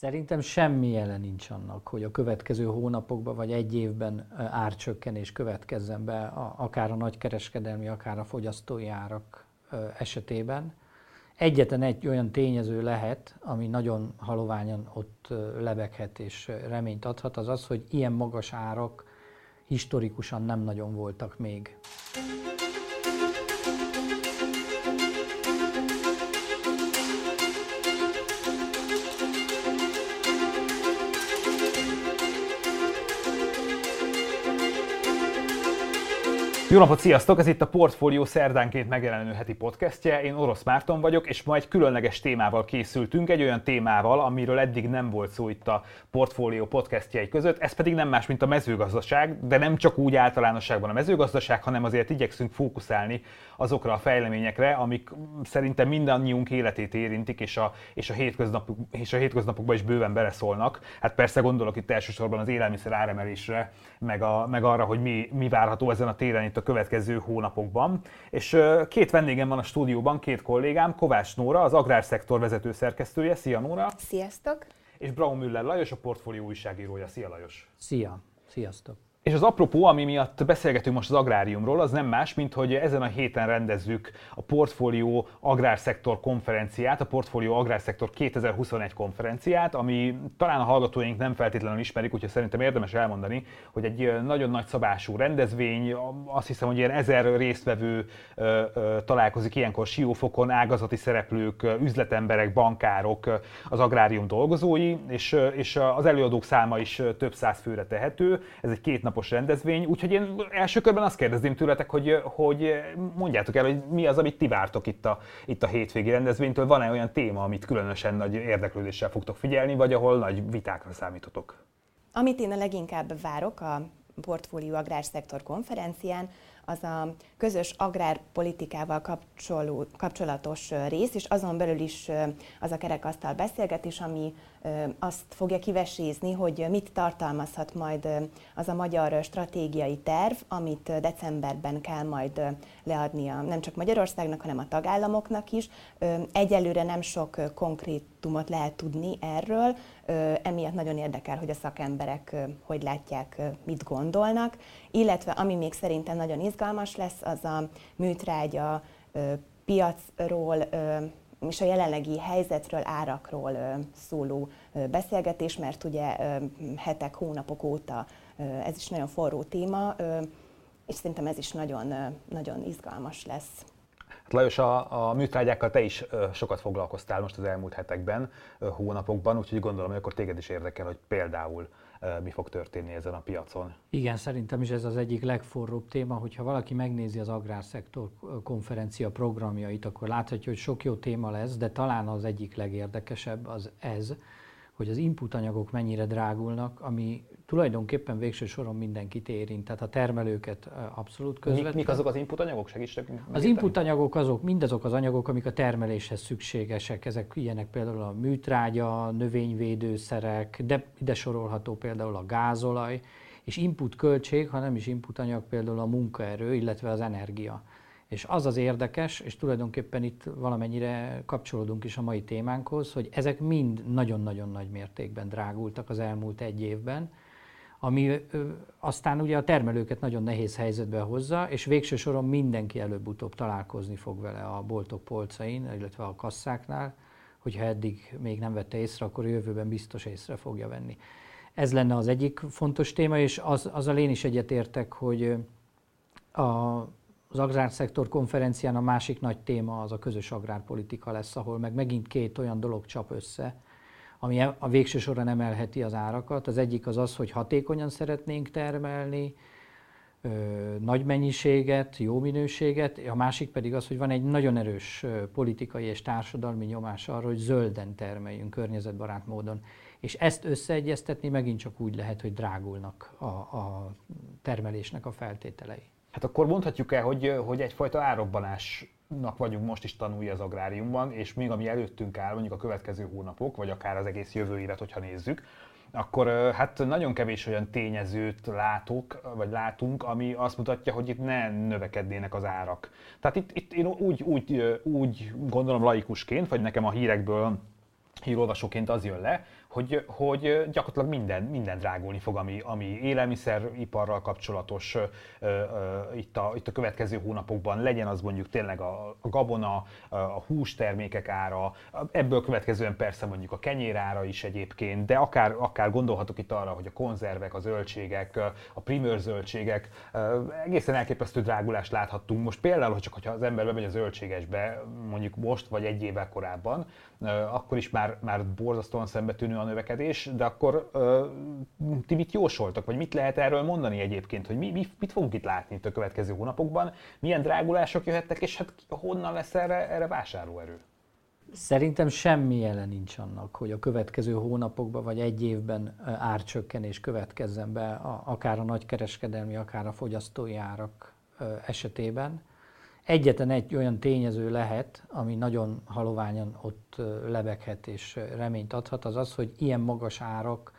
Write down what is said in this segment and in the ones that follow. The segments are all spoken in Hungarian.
Szerintem semmi jelen nincs annak, hogy a következő hónapokban vagy egy évben árcsökkenés következzen be, akár a nagykereskedelmi, akár a fogyasztói árak esetében. Egyetlen egy olyan tényező lehet, ami nagyon haloványan ott lebeghet és reményt adhat, az az, hogy ilyen magas árak historikusan nem nagyon voltak még. Jó napot, sziasztok! Ez itt a Portfólió szerdánként megjelenő heti podcastje. Én Orosz Márton vagyok, és ma egy különleges témával készültünk, egy olyan témával, amiről eddig nem volt szó itt a Portfólió podcastjei között. Ez pedig nem más, mint a mezőgazdaság, de nem csak úgy általánosságban a mezőgazdaság, hanem azért igyekszünk fókuszálni azokra a fejleményekre, amik szerintem mindannyiunk életét érintik, és a, és a, hétköznapok, és a hétköznapokban is bőven beleszólnak. Hát persze gondolok itt elsősorban az élelmiszer áremelésre, meg, a, meg arra, hogy mi, mi várható ezen a téren itt a következő hónapokban. És két vendégem van a stúdióban, két kollégám, Kovács Nóra, az agrárszektor vezető szerkesztője. Szia Nóra! Sziasztok! És Braun Müller Lajos, a portfólió újságírója. Szia Lajos! Szia! Sziasztok! És az apropó, ami miatt beszélgetünk most az agráriumról, az nem más, mint hogy ezen a héten rendezzük a Portfólió Agrárszektor konferenciát, a Portfólió Agrárszektor 2021 konferenciát, ami talán a hallgatóink nem feltétlenül ismerik, úgyhogy szerintem érdemes elmondani, hogy egy nagyon nagy szabású rendezvény, azt hiszem, hogy ilyen ezer résztvevő találkozik ilyenkor siófokon, ágazati szereplők, üzletemberek, bankárok, az agrárium dolgozói, és, és az előadók száma is több száz főre tehető. Ez egy két napos rendezvény, úgyhogy én első körben azt kérdezném tőletek, hogy, hogy mondjátok el, hogy mi az, amit ti vártok itt a, itt a hétvégi rendezvénytől. Van-e olyan téma, amit különösen nagy érdeklődéssel fogtok figyelni, vagy ahol nagy vitákra számítotok? Amit én a leginkább várok a Portfólió Agrárszektor konferencián, az a közös agrárpolitikával kapcsoló, kapcsolatos rész, és azon belül is az a kerekasztal beszélgetés, ami azt fogja kivesézni, hogy mit tartalmazhat majd az a magyar stratégiai terv, amit decemberben kell majd leadnia nem csak Magyarországnak, hanem a tagállamoknak is. Egyelőre nem sok konkrétumot lehet tudni erről, emiatt nagyon érdekel, hogy a szakemberek hogy látják, mit gondolnak, illetve ami még szerintem nagyon izgalmas lesz, az a műtrágya piacról, és a jelenlegi helyzetről, árakról szóló beszélgetés, mert ugye hetek, hónapok óta ez is nagyon forró téma, és szerintem ez is nagyon, nagyon izgalmas lesz. Hát Lajos, a, a műtrágyákkal te is sokat foglalkoztál most az elmúlt hetekben, hónapokban, úgyhogy gondolom, hogy akkor téged is érdekel, hogy például mi fog történni ezen a piacon. Igen, szerintem is ez az egyik legforróbb téma, hogyha valaki megnézi az agrárszektor konferencia programjait, akkor láthatja, hogy sok jó téma lesz, de talán az egyik legérdekesebb az ez, hogy az inputanyagok mennyire drágulnak, ami tulajdonképpen végső soron mindenkit érint, tehát a termelőket abszolút közvetlenül. Mik, mik azok az inputanyagok? Segítsek Az inputanyagok azok mindazok az anyagok, amik a termeléshez szükségesek. Ezek ilyenek például a műtrágya, növényvédőszerek, de ide sorolható például a gázolaj, és input költség, ha nem is input anyag, például a munkaerő, illetve az energia. És az az érdekes, és tulajdonképpen itt valamennyire kapcsolódunk is a mai témánkhoz, hogy ezek mind nagyon-nagyon nagy mértékben drágultak az elmúlt egy évben, ami aztán ugye a termelőket nagyon nehéz helyzetbe hozza, és végső soron mindenki előbb-utóbb találkozni fog vele a boltok polcain, illetve a kasszáknál, hogyha eddig még nem vette észre, akkor a jövőben biztos észre fogja venni. Ez lenne az egyik fontos téma, és az, azzal én is egyetértek, hogy a az agrárszektor konferencián a másik nagy téma az a közös agrárpolitika lesz, ahol meg megint két olyan dolog csap össze, ami a végső soron emelheti az árakat. Az egyik az az, hogy hatékonyan szeretnénk termelni, ö, nagy mennyiséget, jó minőséget, a másik pedig az, hogy van egy nagyon erős politikai és társadalmi nyomás arra, hogy zölden termeljünk, környezetbarát módon. És ezt összeegyeztetni megint csak úgy lehet, hogy drágulnak a, a termelésnek a feltételei. Hát akkor mondhatjuk el, hogy, hogy egyfajta árobbanásnak vagyunk most is tanulni az agráriumban, és még ami előttünk áll, mondjuk a következő hónapok, vagy akár az egész jövő évet, hogyha nézzük, akkor hát nagyon kevés olyan tényezőt látok, vagy látunk, ami azt mutatja, hogy itt ne növekednének az árak. Tehát itt, itt én úgy, úgy, úgy gondolom laikusként, vagy nekem a hírekből hírolvasóként az jön le, hogy, hogy gyakorlatilag minden, minden drágulni fog, ami, ami élelmiszeriparral kapcsolatos itt, a, itt a következő hónapokban, legyen az mondjuk tényleg a, a gabona, a hústermékek ára, ebből következően persze mondjuk a kenyérára is egyébként, de akár, akár gondolhatok itt arra, hogy a konzervek, a zöldségek, a primőr zöldségek, egészen elképesztő drágulást láthattunk. Most például, hogy csak hogyha az ember bemegy a zöldségesbe, mondjuk most vagy egy évvel korábban, akkor is már, már borzasztóan szembetűnő a növekedés, de akkor ti mit jósoltak, vagy mit lehet erről mondani egyébként, hogy mi, mi, mit fogunk itt látni itt a következő hónapokban, milyen drágulások jöhettek, és hát honnan lesz erre, erre vásárlóerő? Szerintem semmi jelen nincs annak, hogy a következő hónapokban vagy egy évben árcsökkenés következzen be, akár a nagykereskedelmi, akár a fogyasztói árak esetében. Egyetlen egy olyan tényező lehet, ami nagyon haloványan ott lebeghet és reményt adhat, az az, hogy ilyen magas árak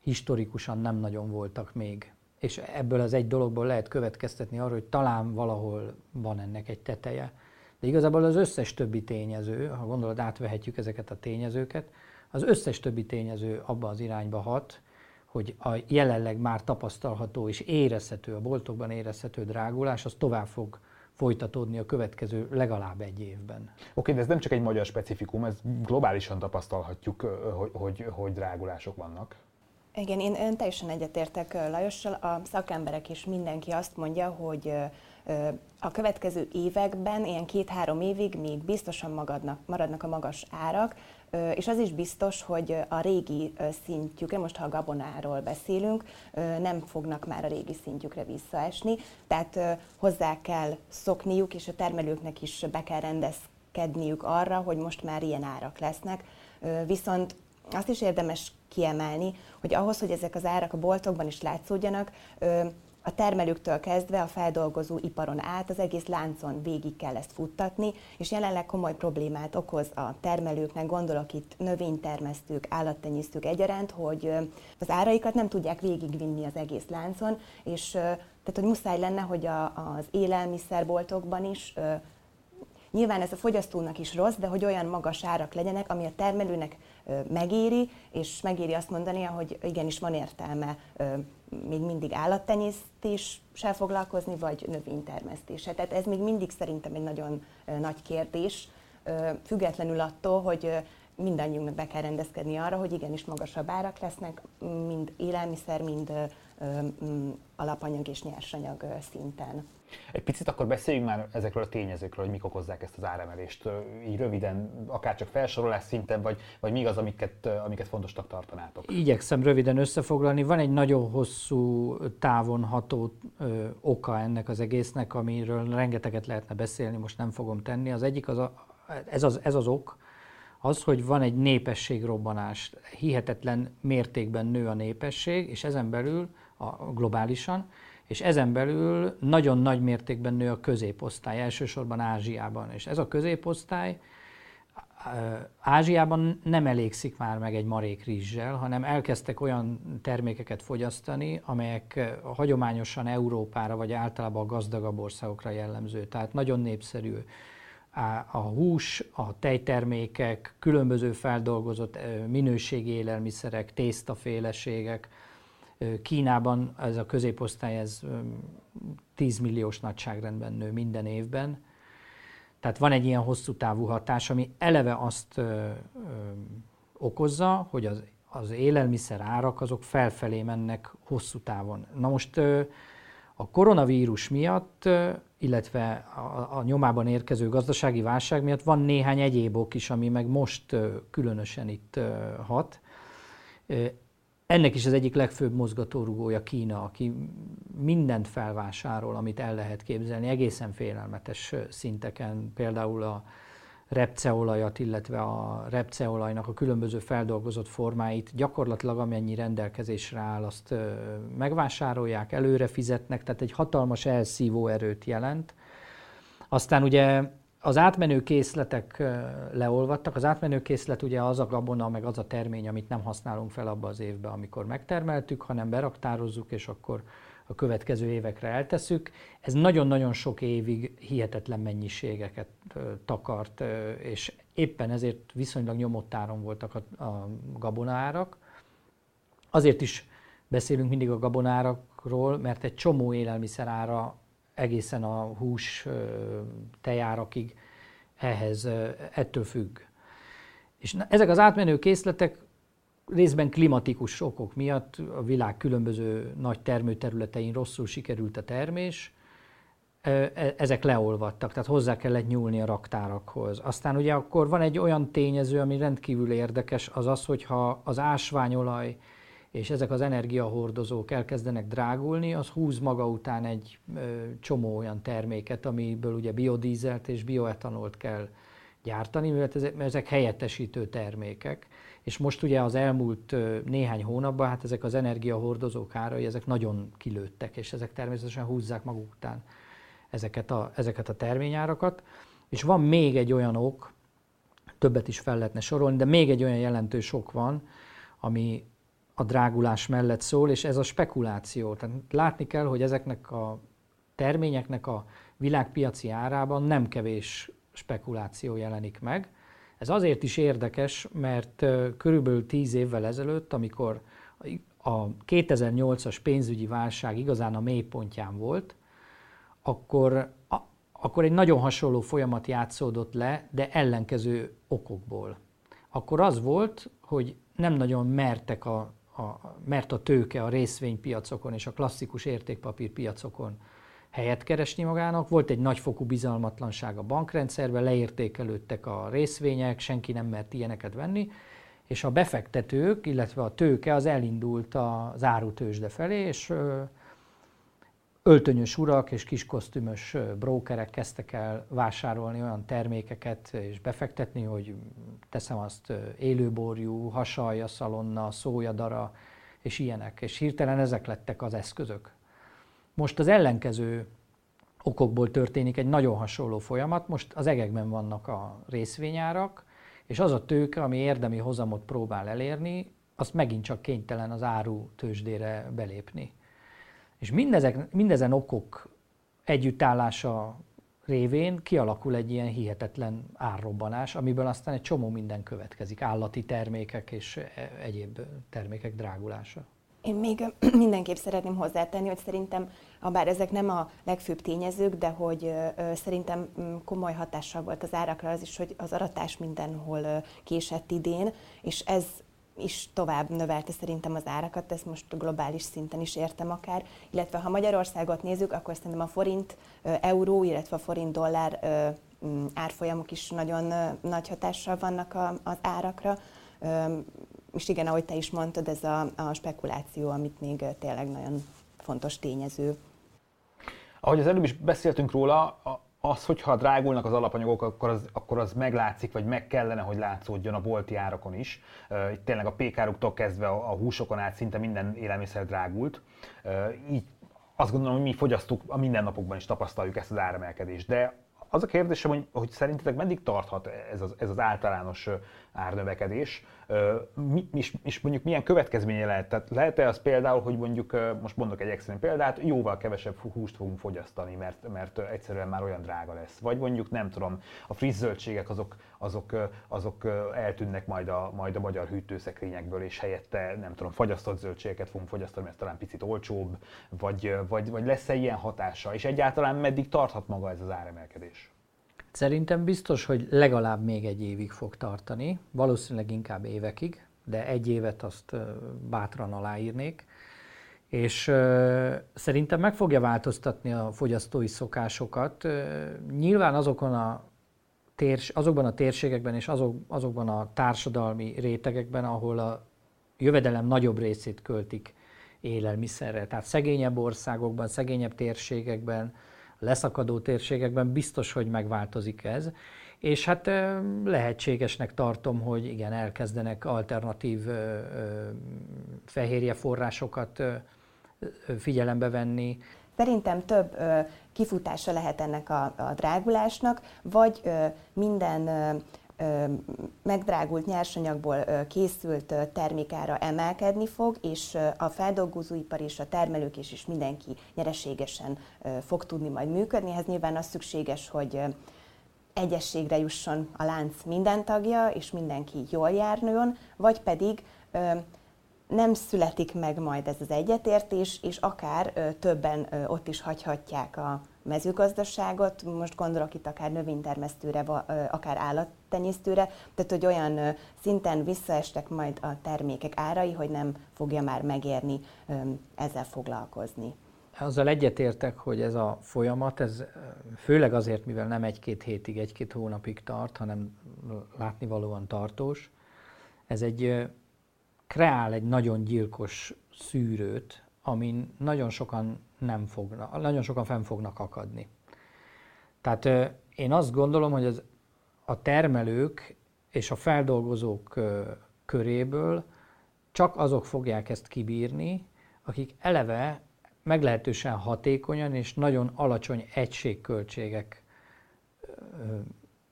historikusan nem nagyon voltak még. És ebből az egy dologból lehet következtetni arra, hogy talán valahol van ennek egy teteje. De igazából az összes többi tényező, ha gondolod, átvehetjük ezeket a tényezőket, az összes többi tényező abba az irányba hat, hogy a jelenleg már tapasztalható és érezhető, a boltokban érezhető drágulás, az tovább fog folytatódni a következő legalább egy évben. Oké, de ez nem csak egy magyar specifikum, ez globálisan tapasztalhatjuk, hogy, hogy, hogy drágulások vannak. Igen, én, én teljesen egyetértek Lajossal. A szakemberek is mindenki azt mondja, hogy a következő években, ilyen két-három évig még biztosan magadnak, maradnak a magas árak, és az is biztos, hogy a régi szintjükre, most ha a gabonáról beszélünk, nem fognak már a régi szintjükre visszaesni, tehát hozzá kell szokniuk, és a termelőknek is be kell rendezkedniük arra, hogy most már ilyen árak lesznek. Viszont azt is érdemes kiemelni, hogy ahhoz, hogy ezek az árak a boltokban is látszódjanak, a termelőktől kezdve a feldolgozó iparon át az egész láncon végig kell ezt futtatni, és jelenleg komoly problémát okoz a termelőknek, gondolok itt növénytermesztők, állattenyésztők egyaránt, hogy az áraikat nem tudják végigvinni az egész láncon, és tehát, hogy muszáj lenne, hogy a, az élelmiszerboltokban is Nyilván ez a fogyasztónak is rossz, de hogy olyan magas árak legyenek, ami a termelőnek megéri, és megéri azt mondani, hogy igenis van értelme még mindig állattenyésztéssel foglalkozni, vagy növénytermesztéssel. Tehát ez még mindig szerintem egy nagyon nagy kérdés, függetlenül attól, hogy mindannyiunknak be kell rendezkedni arra, hogy igenis magasabb árak lesznek, mind élelmiszer, mind alapanyag és nyersanyag szinten. Egy picit akkor beszéljünk már ezekről a tényezőkről, hogy mik okozzák ezt az áremelést. Így röviden, akár csak felsorolás szinten, vagy, vagy mi az, amiket, amiket fontosnak tartanátok? Igyekszem röviden összefoglalni. Van egy nagyon hosszú távon ható ö, oka ennek az egésznek, amiről rengeteget lehetne beszélni, most nem fogom tenni. Az egyik, az a, ez, az, ez az ok, az, hogy van egy népességrobbanás. Hihetetlen mértékben nő a népesség, és ezen belül a, globálisan, és ezen belül nagyon nagy mértékben nő a középosztály, elsősorban Ázsiában. És ez a középosztály Ázsiában nem elégszik már meg egy marék rizssel, hanem elkezdtek olyan termékeket fogyasztani, amelyek hagyományosan Európára vagy általában a gazdagabb országokra jellemző. Tehát nagyon népszerű a hús, a tejtermékek, különböző feldolgozott minőségi élelmiszerek, tésztaféleségek, Kínában ez a középosztály ez 10 milliós nagyságrendben nő minden évben. Tehát van egy ilyen hosszú távú hatás, ami eleve azt ö, ö, okozza, hogy az, az élelmiszer árak azok felfelé mennek hosszú távon. Na most ö, a koronavírus miatt, ö, illetve a, a nyomában érkező gazdasági válság miatt van néhány egyéb ok is, ami meg most ö, különösen itt ö, hat. Ennek is az egyik legfőbb mozgatórugója Kína, aki mindent felvásárol, amit el lehet képzelni, egészen félelmetes szinteken, például a repceolajat, illetve a repceolajnak a különböző feldolgozott formáit gyakorlatilag amennyi rendelkezésre áll, azt megvásárolják, előre fizetnek, tehát egy hatalmas elszívó erőt jelent. Aztán ugye az átmenő készletek leolvadtak. Az átmenő készlet ugye az a gabona, meg az a termény, amit nem használunk fel abba az évbe, amikor megtermeltük, hanem beraktározzuk, és akkor a következő évekre eltesszük. Ez nagyon-nagyon sok évig hihetetlen mennyiségeket takart, és éppen ezért viszonylag nyomott áron voltak a, a gabonárak. Azért is beszélünk mindig a gabonárakról, mert egy csomó élelmiszerára egészen a hús tejárakig ehhez, ettől függ. És ezek az átmenő készletek részben klimatikus okok miatt a világ különböző nagy termőterületein rosszul sikerült a termés, e, ezek leolvadtak, tehát hozzá kellett nyúlni a raktárakhoz. Aztán ugye akkor van egy olyan tényező, ami rendkívül érdekes, az az, hogyha az ásványolaj és ezek az energiahordozók elkezdenek drágulni, az húz maga után egy csomó olyan terméket, amiből ugye biodízelt és bioetanolt kell gyártani, mert ezek helyettesítő termékek. És most ugye az elmúlt néhány hónapban hát ezek az energiahordozók árai, ezek nagyon kilőttek, és ezek természetesen húzzák maguk után ezeket a, ezeket a terményárakat. És van még egy olyan ok, többet is fel lehetne sorolni, de még egy olyan jelentős ok van, ami a drágulás mellett szól, és ez a spekuláció. Tehát látni kell, hogy ezeknek a terményeknek a világpiaci árában nem kevés spekuláció jelenik meg. Ez azért is érdekes, mert körülbelül 10 évvel ezelőtt, amikor a 2008-as pénzügyi válság igazán a mélypontján volt, akkor, a, akkor egy nagyon hasonló folyamat játszódott le, de ellenkező okokból. Akkor az volt, hogy nem nagyon mertek a, a, mert a tőke a részvénypiacokon és a klasszikus értékpapírpiacokon helyet keresni magának. Volt egy nagyfokú bizalmatlanság a bankrendszerben, leértékelődtek a részvények, senki nem mert ilyeneket venni, és a befektetők, illetve a tőke az elindult az árutősde felé, és öltönyös urak és kiskosztümös brókerek kezdtek el vásárolni olyan termékeket és befektetni, hogy teszem azt élőborjú, hasalja, szalonna, szójadara és ilyenek. És hirtelen ezek lettek az eszközök. Most az ellenkező okokból történik egy nagyon hasonló folyamat. Most az egekben vannak a részvényárak, és az a tőke, ami érdemi hozamot próbál elérni, azt megint csak kénytelen az áru tőzsdére belépni. És mindezek, mindezen okok együttállása révén kialakul egy ilyen hihetetlen árrobbanás, amiből aztán egy csomó minden következik, állati termékek és e, egyéb termékek drágulása. Én még mindenképp szeretném hozzátenni, hogy szerintem, bár ezek nem a legfőbb tényezők, de hogy szerintem komoly hatással volt az árakra az is, hogy az aratás mindenhol késett idén, és ez is tovább növelte szerintem az árakat, ezt most globális szinten is értem akár, illetve ha Magyarországot nézzük, akkor szerintem a forint euró, illetve a forint dollár árfolyamok is nagyon nagy hatással vannak az árakra és igen, ahogy te is mondtad, ez a, a spekuláció, amit még tényleg nagyon fontos tényező. Ahogy az előbb is beszéltünk róla, az, hogyha drágulnak az alapanyagok, akkor az, akkor az meglátszik, vagy meg kellene, hogy látszódjon a bolti árakon is. Itt tényleg a pékáruktól kezdve a, húsokon át szinte minden élelmiszer drágult. Így azt gondolom, hogy mi fogyasztók a mindennapokban is tapasztaljuk ezt az áremelkedést. De az a kérdésem, hogy, hogy szerintetek meddig tarthat ez az, ez az általános árnövekedés, mi, és, és mondjuk milyen következménye lehet? Tehát lehet-e az például, hogy mondjuk, most mondok egy egyszerű példát, jóval kevesebb húst fogunk fogyasztani, mert, mert egyszerűen már olyan drága lesz. Vagy mondjuk nem tudom, a friss zöldségek azok, azok, azok eltűnnek majd a, majd a magyar hűtőszekrényekből, és helyette nem tudom, fagyasztott zöldségeket fogunk fogyasztani, mert talán picit olcsóbb, vagy, vagy, vagy lesz-e ilyen hatása, és egyáltalán meddig tarthat maga ez az áremelkedés? Szerintem biztos, hogy legalább még egy évig fog tartani, valószínűleg inkább évekig, de egy évet azt bátran aláírnék. És szerintem meg fogja változtatni a fogyasztói szokásokat. Nyilván azokon a térs, azokban a térségekben és azok, azokban a társadalmi rétegekben, ahol a jövedelem nagyobb részét költik élelmiszerre. Tehát szegényebb országokban, szegényebb térségekben, leszakadó térségekben biztos, hogy megváltozik ez. És hát lehetségesnek tartom, hogy igen, elkezdenek alternatív fehérje forrásokat figyelembe venni. Szerintem több kifutása lehet ennek a, a drágulásnak, vagy minden megdrágult nyersanyagból készült termékára emelkedni fog, és a feldolgozóipar és a termelők is, és mindenki nyereségesen fog tudni majd működni. Ehhez nyilván az szükséges, hogy egyességre jusson a lánc minden tagja, és mindenki jól járnőn, vagy pedig nem születik meg majd ez az egyetértés, és akár többen ott is hagyhatják a mezőgazdaságot, most gondolok itt akár növénytermesztőre, akár állattenyésztőre, tehát hogy olyan szinten visszaestek majd a termékek árai, hogy nem fogja már megérni ezzel foglalkozni. Azzal egyetértek, hogy ez a folyamat, ez főleg azért, mivel nem egy-két hétig, egy-két hónapig tart, hanem látnivalóan tartós, ez egy kreál egy nagyon gyilkos szűrőt, amin nagyon sokan nem fognak, nagyon sokan fenn fognak akadni. Tehát én azt gondolom, hogy az, a termelők és a feldolgozók köréből csak azok fogják ezt kibírni, akik eleve meglehetősen hatékonyan és nagyon alacsony egységköltségek,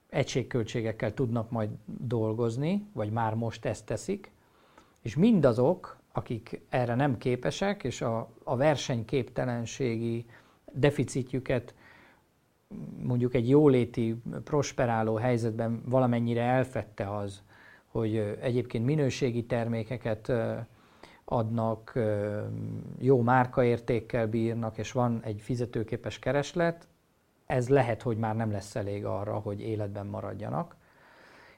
egységköltségekkel tudnak majd dolgozni, vagy már most ezt teszik, és mindazok, akik erre nem képesek, és a, a versenyképtelenségi deficitjüket mondjuk egy jóléti, prosperáló helyzetben valamennyire elfette az, hogy egyébként minőségi termékeket adnak, jó márkaértékkel bírnak, és van egy fizetőképes kereslet, ez lehet, hogy már nem lesz elég arra, hogy életben maradjanak.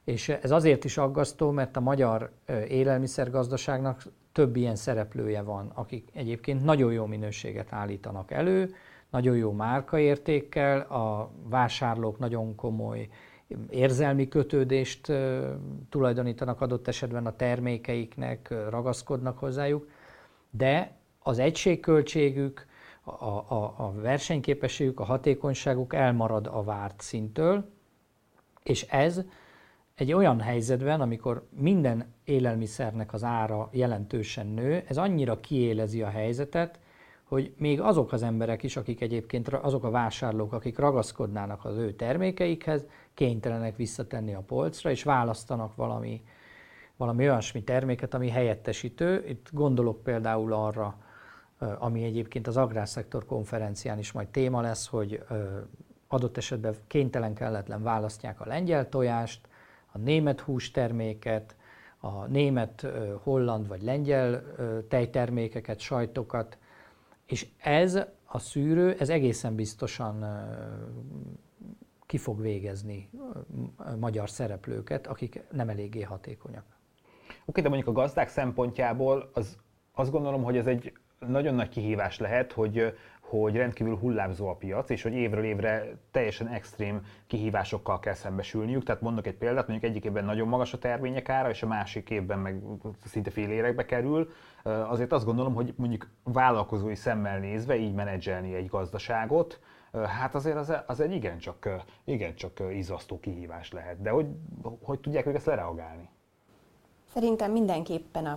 És ez azért is aggasztó, mert a magyar élelmiszergazdaságnak több ilyen szereplője van, akik egyébként nagyon jó minőséget állítanak elő, nagyon jó márkaértékkel, a vásárlók nagyon komoly érzelmi kötődést tulajdonítanak adott esetben a termékeiknek, ragaszkodnak hozzájuk, de az egységköltségük, a, a, a versenyképességük, a hatékonyságuk elmarad a várt szintől, és ez egy olyan helyzetben, amikor minden élelmiszernek az ára jelentősen nő, ez annyira kiélezi a helyzetet, hogy még azok az emberek is, akik egyébként azok a vásárlók, akik ragaszkodnának az ő termékeikhez, kénytelenek visszatenni a polcra, és választanak valami, valami olyasmi terméket, ami helyettesítő. Itt gondolok például arra, ami egyébként az Agrárszektor konferencián is majd téma lesz, hogy adott esetben kénytelen kelletlen választják a lengyel tojást, a német hústerméket, a német, holland vagy lengyel tejtermékeket, sajtokat, és ez a szűrő, ez egészen biztosan ki fog végezni magyar szereplőket, akik nem eléggé hatékonyak. Oké, de mondjuk a gazdák szempontjából az, azt gondolom, hogy ez egy nagyon nagy kihívás lehet, hogy hogy rendkívül hullámzó a piac, és hogy évről évre teljesen extrém kihívásokkal kell szembesülniük. Tehát mondok egy példát, mondjuk egyik évben nagyon magas a termények ára, és a másik évben meg szinte fél érekbe kerül. Azért azt gondolom, hogy mondjuk vállalkozói szemmel nézve így menedzselni egy gazdaságot, hát azért az, az egy igencsak, igencsak izasztó kihívás lehet. De hogy, hogy tudják ők ezt lereagálni? Szerintem mindenképpen a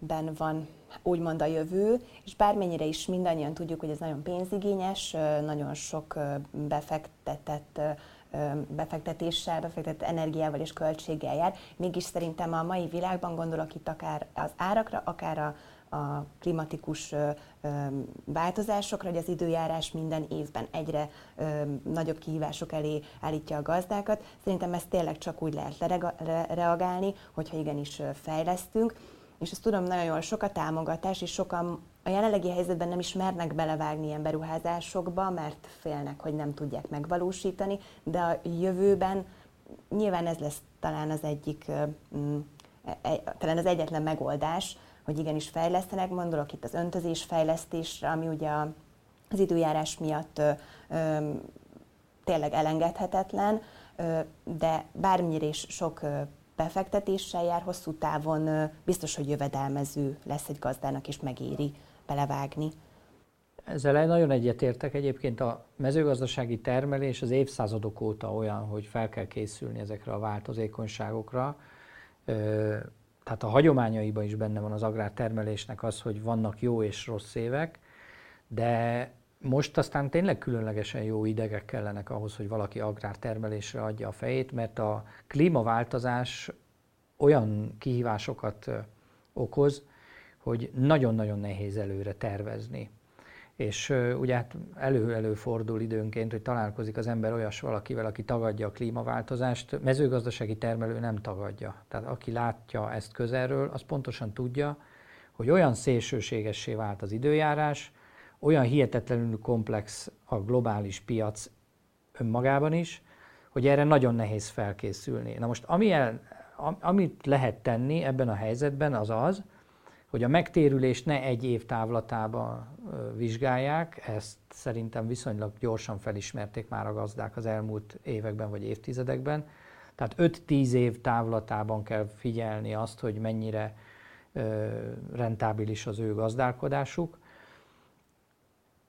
fejlesztésekben van úgymond a jövő, és bármennyire is mindannyian tudjuk, hogy ez nagyon pénzigényes, nagyon sok befektetett befektetéssel, befektetett energiával és költséggel jár. Mégis szerintem a mai világban gondolok itt akár az árakra, akár a, a klimatikus változásokra, hogy az időjárás minden évben egyre nagyobb kihívások elé állítja a gazdákat. Szerintem ezt tényleg csak úgy lehet reagálni, hogyha igenis fejlesztünk és ezt tudom nagyon jól, sok a támogatás, és sokan a jelenlegi helyzetben nem is mernek belevágni ilyen beruházásokba, mert félnek, hogy nem tudják megvalósítani, de a jövőben nyilván ez lesz talán az egyik, mm, e, e, talán az egyetlen megoldás, hogy igenis fejlesztenek, gondolok itt az öntözés fejlesztésre, ami ugye az időjárás miatt tényleg elengedhetetlen, de bármire is sok befektetéssel jár, hosszú távon biztos, hogy jövedelmező lesz egy gazdának, és megéri belevágni. Ezzel nagyon egyetértek. Egyébként a mezőgazdasági termelés az évszázadok óta olyan, hogy fel kell készülni ezekre a változékonyságokra. Tehát a hagyományaiban is benne van az agrártermelésnek az, hogy vannak jó és rossz évek, de most aztán tényleg különlegesen jó idegek kellenek ahhoz, hogy valaki agrártermelésre adja a fejét, mert a klímaváltozás olyan kihívásokat okoz, hogy nagyon-nagyon nehéz előre tervezni. és ugye hát elő-elő fordul időnként, hogy találkozik az ember olyas valakivel, aki tagadja a klímaváltozást. Mezőgazdasági termelő nem tagadja. Tehát aki látja ezt közelről, az pontosan tudja, hogy olyan szélsőségessé vált az időjárás, olyan hihetetlenül komplex a globális piac önmagában is, hogy erre nagyon nehéz felkészülni. Na most ami el, amit lehet tenni ebben a helyzetben az az, hogy a megtérülést ne egy év távlatában vizsgálják, ezt szerintem viszonylag gyorsan felismerték már a gazdák az elmúlt években vagy évtizedekben. Tehát 5-10 év távlatában kell figyelni azt, hogy mennyire rentábilis az ő gazdálkodásuk.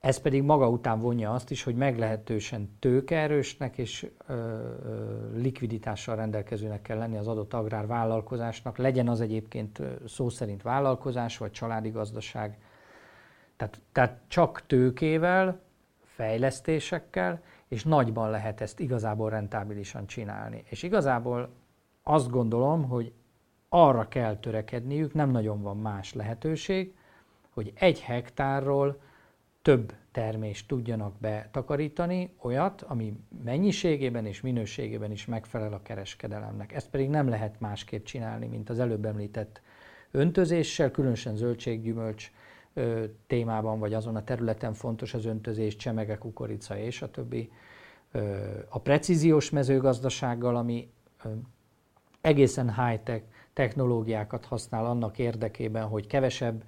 Ez pedig maga után vonja azt is, hogy meglehetősen tőkeerősnek és ö, likviditással rendelkezőnek kell lenni az adott agrárvállalkozásnak, legyen az egyébként szó szerint vállalkozás vagy családi gazdaság. Tehát, tehát csak tőkével, fejlesztésekkel, és nagyban lehet ezt igazából rentábilisan csinálni. És igazából azt gondolom, hogy arra kell törekedniük, nem nagyon van más lehetőség, hogy egy hektárról több termést tudjanak betakarítani, olyat, ami mennyiségében és minőségében is megfelel a kereskedelemnek. Ezt pedig nem lehet másképp csinálni, mint az előbb említett öntözéssel, különösen zöldséggyümölcs témában, vagy azon a területen fontos az öntözés, csemege, kukorica és a többi. A precíziós mezőgazdasággal, ami egészen high-tech technológiákat használ annak érdekében, hogy kevesebb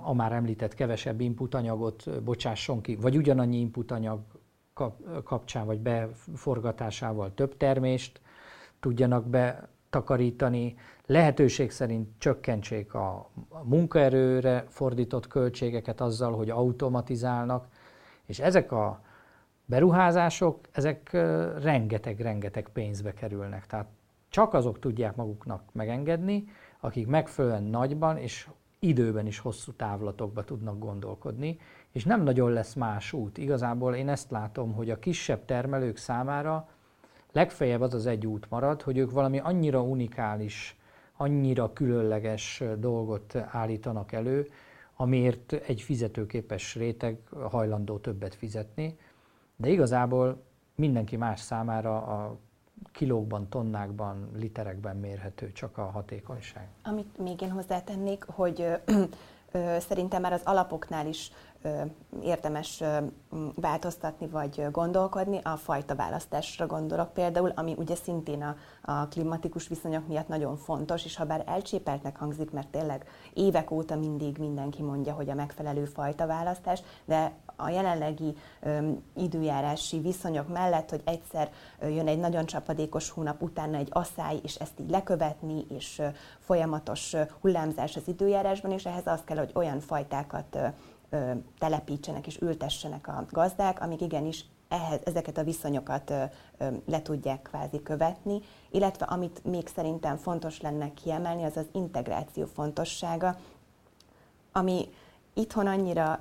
a már említett kevesebb input anyagot bocsásson ki, vagy ugyanannyi input anyag kapcsán, vagy beforgatásával több termést tudjanak betakarítani, lehetőség szerint csökkentsék a munkaerőre fordított költségeket azzal, hogy automatizálnak, és ezek a beruházások, ezek rengeteg-rengeteg pénzbe kerülnek. Tehát csak azok tudják maguknak megengedni, akik megfelelően nagyban és időben is hosszú távlatokba tudnak gondolkodni, és nem nagyon lesz más út. Igazából én ezt látom, hogy a kisebb termelők számára legfeljebb az az egy út marad, hogy ők valami annyira unikális, annyira különleges dolgot állítanak elő, amiért egy fizetőképes réteg hajlandó többet fizetni, de igazából mindenki más számára a kilókban, tonnákban, literekben mérhető csak a hatékonyság. Amit még én hozzátennék, hogy ö, ö, szerintem már az alapoknál is érdemes ö, változtatni vagy gondolkodni. A fajta választásra gondolok például, ami ugye szintén a, a klimatikus viszonyok miatt nagyon fontos, és ha bár elcsépeltnek hangzik, mert tényleg évek óta mindig mindenki mondja, hogy a megfelelő fajta választás, de a jelenlegi öm, időjárási viszonyok mellett, hogy egyszer jön egy nagyon csapadékos hónap, utána egy asszály, és ezt így lekövetni, és folyamatos hullámzás az időjárásban, és ehhez az kell, hogy olyan fajtákat ö, telepítsenek és ültessenek a gazdák, amik igenis ehhez, ezeket a viszonyokat ö, ö, le tudják kvázi követni, illetve amit még szerintem fontos lenne kiemelni, az az integráció fontossága, ami itthon annyira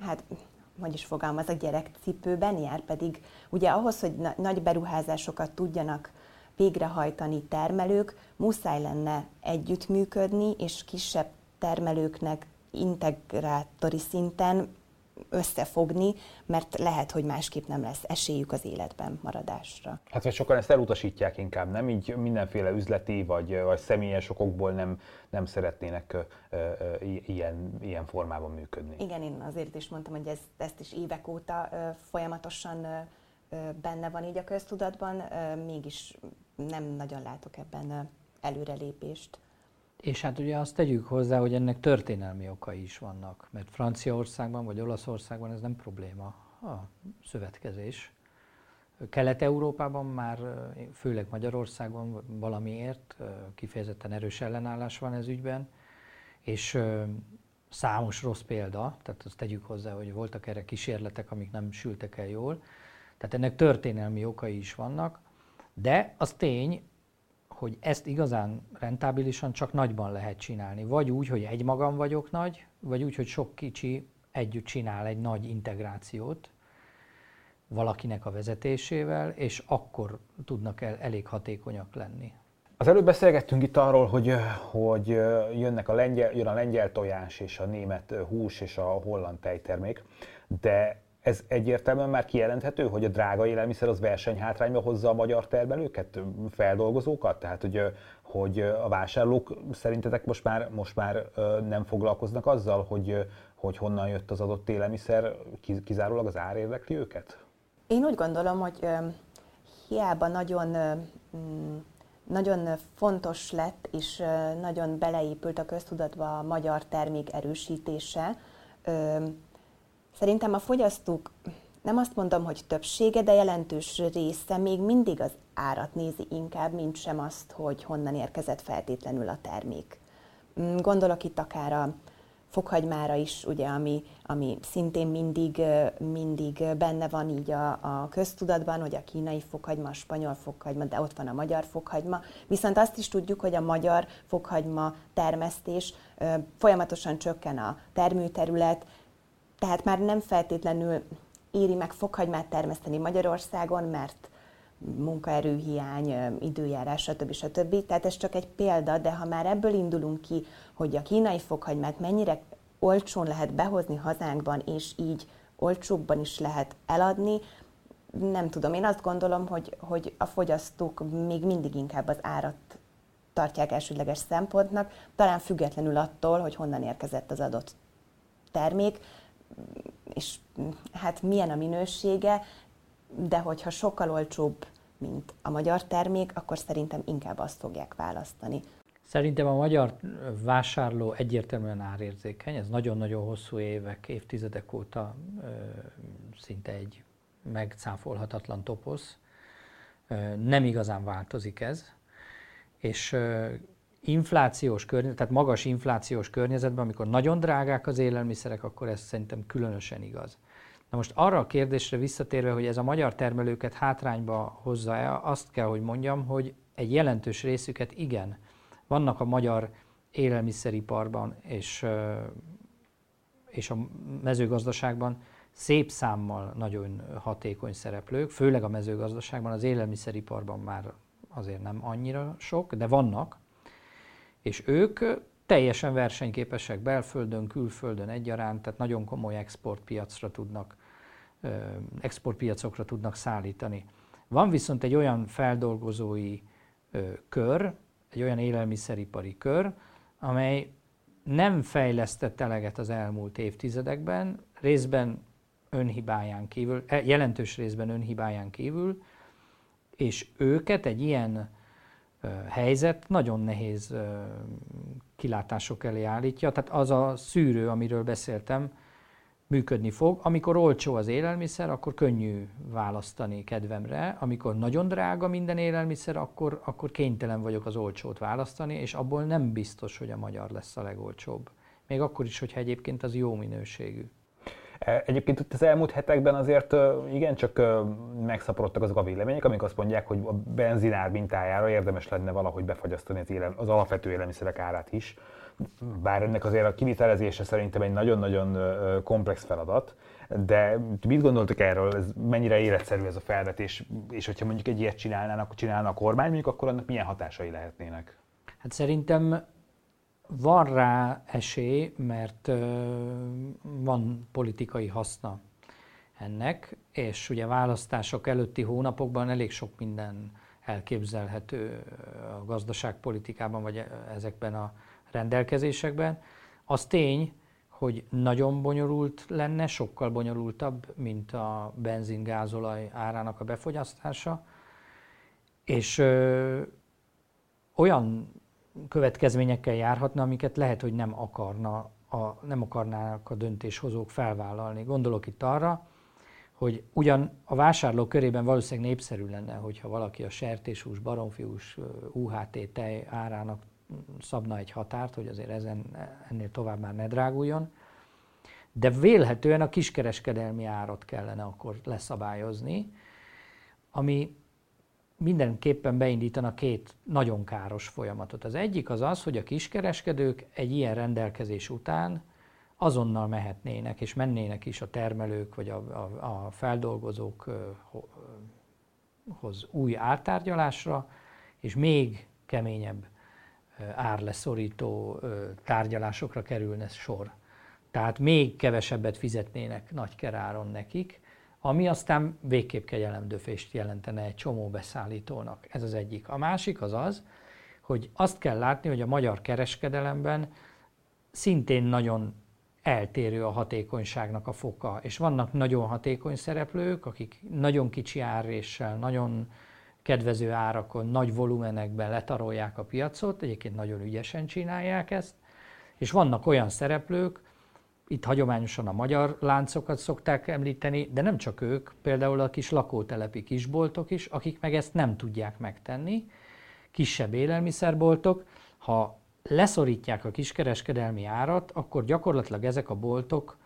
hát hogy is fogalmaz, a gyerekcipőben jár, pedig ugye ahhoz, hogy na- nagy beruházásokat tudjanak végrehajtani termelők, muszáj lenne együttműködni, és kisebb termelőknek integrátori szinten összefogni, mert lehet, hogy másképp nem lesz esélyük az életben maradásra. Hát vagy sokan ezt elutasítják inkább, nem? Így mindenféle üzleti vagy, vagy személyes okokból nem, nem szeretnének ö, ö, ilyen, ilyen formában működni. Igen, én azért is mondtam, hogy ez, ezt is évek óta ö, folyamatosan ö, benne van így a köztudatban, ö, mégis nem nagyon látok ebben ö, előrelépést. És hát ugye azt tegyük hozzá, hogy ennek történelmi okai is vannak, mert Franciaországban vagy Olaszországban ez nem probléma, a szövetkezés. Kelet-Európában már, főleg Magyarországon valamiért kifejezetten erős ellenállás van ez ügyben, és számos rossz példa, tehát azt tegyük hozzá, hogy voltak erre kísérletek, amik nem sültek el jól, tehát ennek történelmi okai is vannak, de az tény, hogy ezt igazán rentábilisan csak nagyban lehet csinálni. Vagy úgy, hogy egy magam vagyok nagy, vagy úgy, hogy sok kicsi együtt csinál egy nagy integrációt valakinek a vezetésével, és akkor tudnak el elég hatékonyak lenni. Az előbb beszélgettünk itt arról, hogy, hogy jönnek a lengyel, jön a lengyel tojás és a német hús és a holland tejtermék, de ez egyértelműen már kijelenthető, hogy a drága élelmiszer az versenyhátrányba hozza a magyar termelőket, feldolgozókat? Tehát, hogy, hogy a vásárlók szerintetek most már, most már nem foglalkoznak azzal, hogy, hogy honnan jött az adott élelmiszer, kizárólag az ár érdekli őket? Én úgy gondolom, hogy hiába nagyon mm, nagyon fontos lett, és nagyon beleépült a köztudatba a magyar termék erősítése. Szerintem a fogyasztók, nem azt mondom, hogy többsége, de jelentős része még mindig az árat nézi inkább, mint sem azt, hogy honnan érkezett feltétlenül a termék. Mm, gondolok itt akár a fokhagymára is, ugye, ami, ami szintén mindig, mindig benne van így a, a köztudatban, hogy a kínai fokhagyma, a spanyol fokhagyma, de ott van a magyar fokhagyma. Viszont azt is tudjuk, hogy a magyar fokhagyma termesztés folyamatosan csökken a termőterület, tehát már nem feltétlenül éri meg fokhagymát termeszteni Magyarországon, mert munkaerőhiány, időjárás, stb. stb. Tehát ez csak egy példa, de ha már ebből indulunk ki, hogy a kínai fokhagymát mennyire olcsón lehet behozni hazánkban, és így olcsóbban is lehet eladni, nem tudom. Én azt gondolom, hogy, hogy a fogyasztók még mindig inkább az árat tartják elsődleges szempontnak, talán függetlenül attól, hogy honnan érkezett az adott termék, és hát milyen a minősége, de hogyha sokkal olcsóbb, mint a magyar termék, akkor szerintem inkább azt fogják választani. Szerintem a magyar vásárló egyértelműen árérzékeny, ez nagyon-nagyon hosszú évek, évtizedek óta ö, szinte egy megcáfolhatatlan toposz. Ö, nem igazán változik ez, és ö, inflációs környezet, tehát magas inflációs környezetben, amikor nagyon drágák az élelmiszerek, akkor ez szerintem különösen igaz. Na most arra a kérdésre visszatérve, hogy ez a magyar termelőket hátrányba hozza-e, azt kell, hogy mondjam, hogy egy jelentős részüket igen. Vannak a magyar élelmiszeriparban és, és a mezőgazdaságban szép számmal nagyon hatékony szereplők, főleg a mezőgazdaságban, az élelmiszeriparban már azért nem annyira sok, de vannak, és ők teljesen versenyképesek belföldön, külföldön egyaránt, tehát nagyon komoly exportpiacra tudnak, exportpiacokra tudnak szállítani. Van viszont egy olyan feldolgozói kör, egy olyan élelmiszeripari kör, amely nem fejlesztett eleget az elmúlt évtizedekben, részben önhibáján kívül, e, jelentős részben önhibáján kívül, és őket egy ilyen helyzet nagyon nehéz kilátások elé állítja. Tehát az a szűrő, amiről beszéltem, működni fog. Amikor olcsó az élelmiszer, akkor könnyű választani kedvemre. Amikor nagyon drága minden élelmiszer, akkor, akkor kénytelen vagyok az olcsót választani, és abból nem biztos, hogy a magyar lesz a legolcsóbb. Még akkor is, hogyha egyébként az jó minőségű. E, egyébként itt az elmúlt hetekben azért igencsak megszaporodtak azok a vélemények, amik azt mondják, hogy a benzinár mintájára érdemes lenne valahogy befagyasztani az, élel, az alapvető élelmiszerek árát is. Bár ennek azért a kivitelezése szerintem egy nagyon-nagyon komplex feladat, de mit gondoltok erről, ez mennyire életszerű ez a felvetés, és hogyha mondjuk egy ilyet csinálnának, csinálna a kormány, mondjuk akkor annak milyen hatásai lehetnének? Hát szerintem van rá esély, mert van politikai haszna ennek, és ugye választások előtti hónapokban elég sok minden elképzelhető a gazdaságpolitikában, vagy ezekben a rendelkezésekben. Az tény, hogy nagyon bonyolult lenne, sokkal bonyolultabb, mint a benzin-gázolaj árának a befogyasztása, és ö, olyan következményekkel járhatna, amiket lehet, hogy nem akarna a, nem akarnának a döntéshozók felvállalni. Gondolok itt arra, hogy ugyan a vásárlók körében valószínűleg népszerű lenne, hogyha valaki a sertéshús, baromfiús, UHT tej árának szabna egy határt, hogy azért ezen, ennél tovább már ne dráguljon, de vélhetően a kiskereskedelmi árat kellene akkor leszabályozni, ami mindenképpen beindítana két nagyon káros folyamatot. Az egyik az az, hogy a kiskereskedők egy ilyen rendelkezés után azonnal mehetnének, és mennének is a termelők vagy a, a, a feldolgozókhoz új ártárgyalásra, és még keményebb árleszorító tárgyalásokra kerülne sor. Tehát még kevesebbet fizetnének nagykeráron nekik, ami aztán végképp kegyelemdöfést jelentene egy csomó beszállítónak. Ez az egyik. A másik az az, hogy azt kell látni, hogy a magyar kereskedelemben szintén nagyon eltérő a hatékonyságnak a foka, és vannak nagyon hatékony szereplők, akik nagyon kicsi árréssel, nagyon kedvező árakon, nagy volumenekben letarolják a piacot, egyébként nagyon ügyesen csinálják ezt, és vannak olyan szereplők, itt hagyományosan a magyar láncokat szokták említeni, de nem csak ők, például a kis lakótelepi kisboltok is, akik meg ezt nem tudják megtenni, kisebb élelmiszerboltok, ha leszorítják a kiskereskedelmi árat, akkor gyakorlatilag ezek a boltok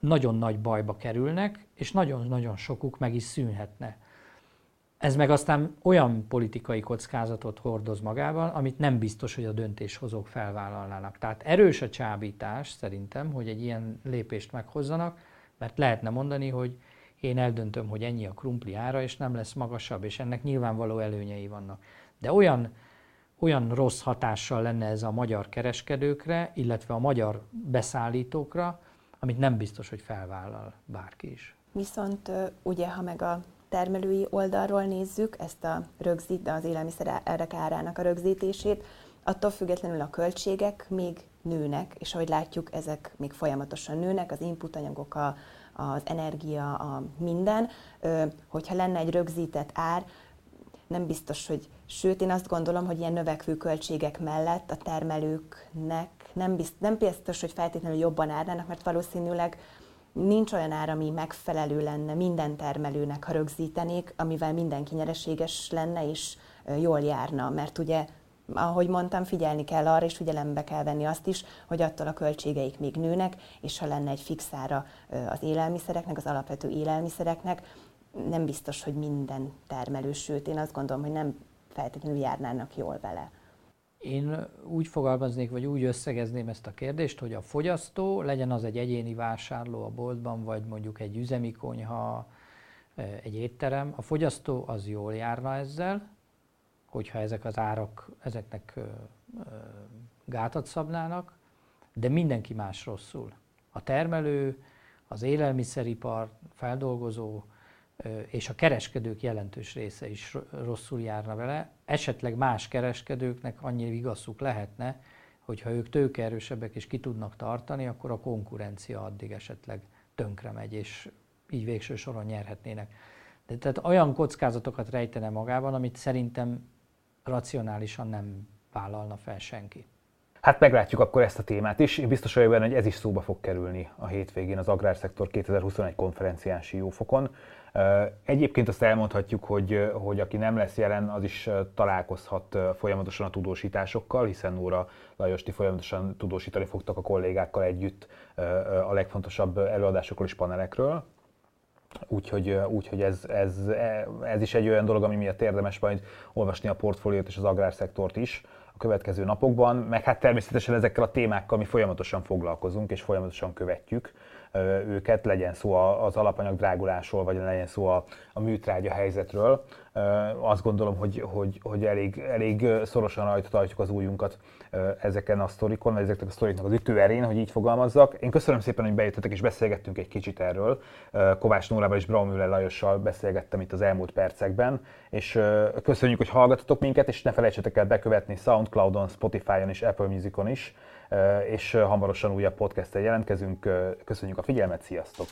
nagyon nagy bajba kerülnek, és nagyon-nagyon sokuk meg is szűnhetne. Ez meg aztán olyan politikai kockázatot hordoz magával, amit nem biztos, hogy a döntéshozók felvállalnának. Tehát erős a csábítás szerintem, hogy egy ilyen lépést meghozzanak, mert lehetne mondani, hogy én eldöntöm, hogy ennyi a krumpli ára, és nem lesz magasabb, és ennek nyilvánvaló előnyei vannak. De olyan, olyan rossz hatással lenne ez a magyar kereskedőkre, illetve a magyar beszállítókra, amit nem biztos, hogy felvállal bárki is. Viszont ugye, ha meg a termelői oldalról nézzük, ezt a rögzít, az élelmiszerek árának a rögzítését, attól függetlenül a költségek még nőnek, és ahogy látjuk, ezek még folyamatosan nőnek, az inputanyagok, a, az energia, a minden. Hogyha lenne egy rögzített ár, nem biztos, hogy, sőt, én azt gondolom, hogy ilyen növekvő költségek mellett a termelőknek nem, biztos, nem biztos, hogy feltétlenül jobban árnának, mert valószínűleg nincs olyan ár, ami megfelelő lenne minden termelőnek, ha rögzítenék, amivel mindenki nyereséges lenne és jól járna, mert ugye ahogy mondtam, figyelni kell arra, és figyelembe kell venni azt is, hogy attól a költségeik még nőnek, és ha lenne egy fixára az élelmiszereknek, az alapvető élelmiszereknek, nem biztos, hogy minden termelő, sőt, én azt gondolom, hogy nem feltétlenül járnának jól vele. Én úgy fogalmaznék, vagy úgy összegezném ezt a kérdést, hogy a fogyasztó, legyen az egy egyéni vásárló a boltban, vagy mondjuk egy üzemi konyha, egy étterem, a fogyasztó az jól járna ezzel, hogyha ezek az árak ezeknek gátat szabnának, de mindenki más rosszul. A termelő, az élelmiszeripar, feldolgozó, és a kereskedők jelentős része is rosszul járna vele. Esetleg más kereskedőknek annyi vigaszuk lehetne, hogyha ők tőkeerősebbek és ki tudnak tartani, akkor a konkurencia addig esetleg tönkre megy, és így végső soron nyerhetnének. De tehát olyan kockázatokat rejtene magában, amit szerintem racionálisan nem vállalna fel senki. Hát meglátjuk akkor ezt a témát is. Én biztos vagyok benne, hogy ez is szóba fog kerülni a hétvégén az Agrárszektor 2021 konferencián Siófokon. Egyébként azt elmondhatjuk, hogy, hogy aki nem lesz jelen, az is találkozhat folyamatosan a tudósításokkal, hiszen Nóra Lajosti folyamatosan tudósítani fogtak a kollégákkal együtt a legfontosabb előadásokról és panelekről. Úgyhogy, úgyhogy ez, ez, ez is egy olyan dolog, ami miatt érdemes majd olvasni a portfóliót és az agrárszektort is a következő napokban, meg hát természetesen ezekkel a témákkal mi folyamatosan foglalkozunk és folyamatosan követjük őket, legyen szó az alapanyag drágulásról, vagy legyen szó a, a műtrágya helyzetről. Azt gondolom, hogy, hogy, hogy elég, elég szorosan rajta tartjuk az újunkat ezeken a sztorikon, vagy ezeknek a sztoriknak az ütőerén, hogy így fogalmazzak. Én köszönöm szépen, hogy bejöttetek és beszélgettünk egy kicsit erről. Kovács Nórával és Braumüller Lajossal beszélgettem itt az elmúlt percekben, és köszönjük, hogy hallgatotok minket, és ne felejtsetek el bekövetni Soundcloudon, Spotify-on és Apple Musicon is és hamarosan újabb podcast jelentkezünk. Köszönjük a figyelmet, sziasztok!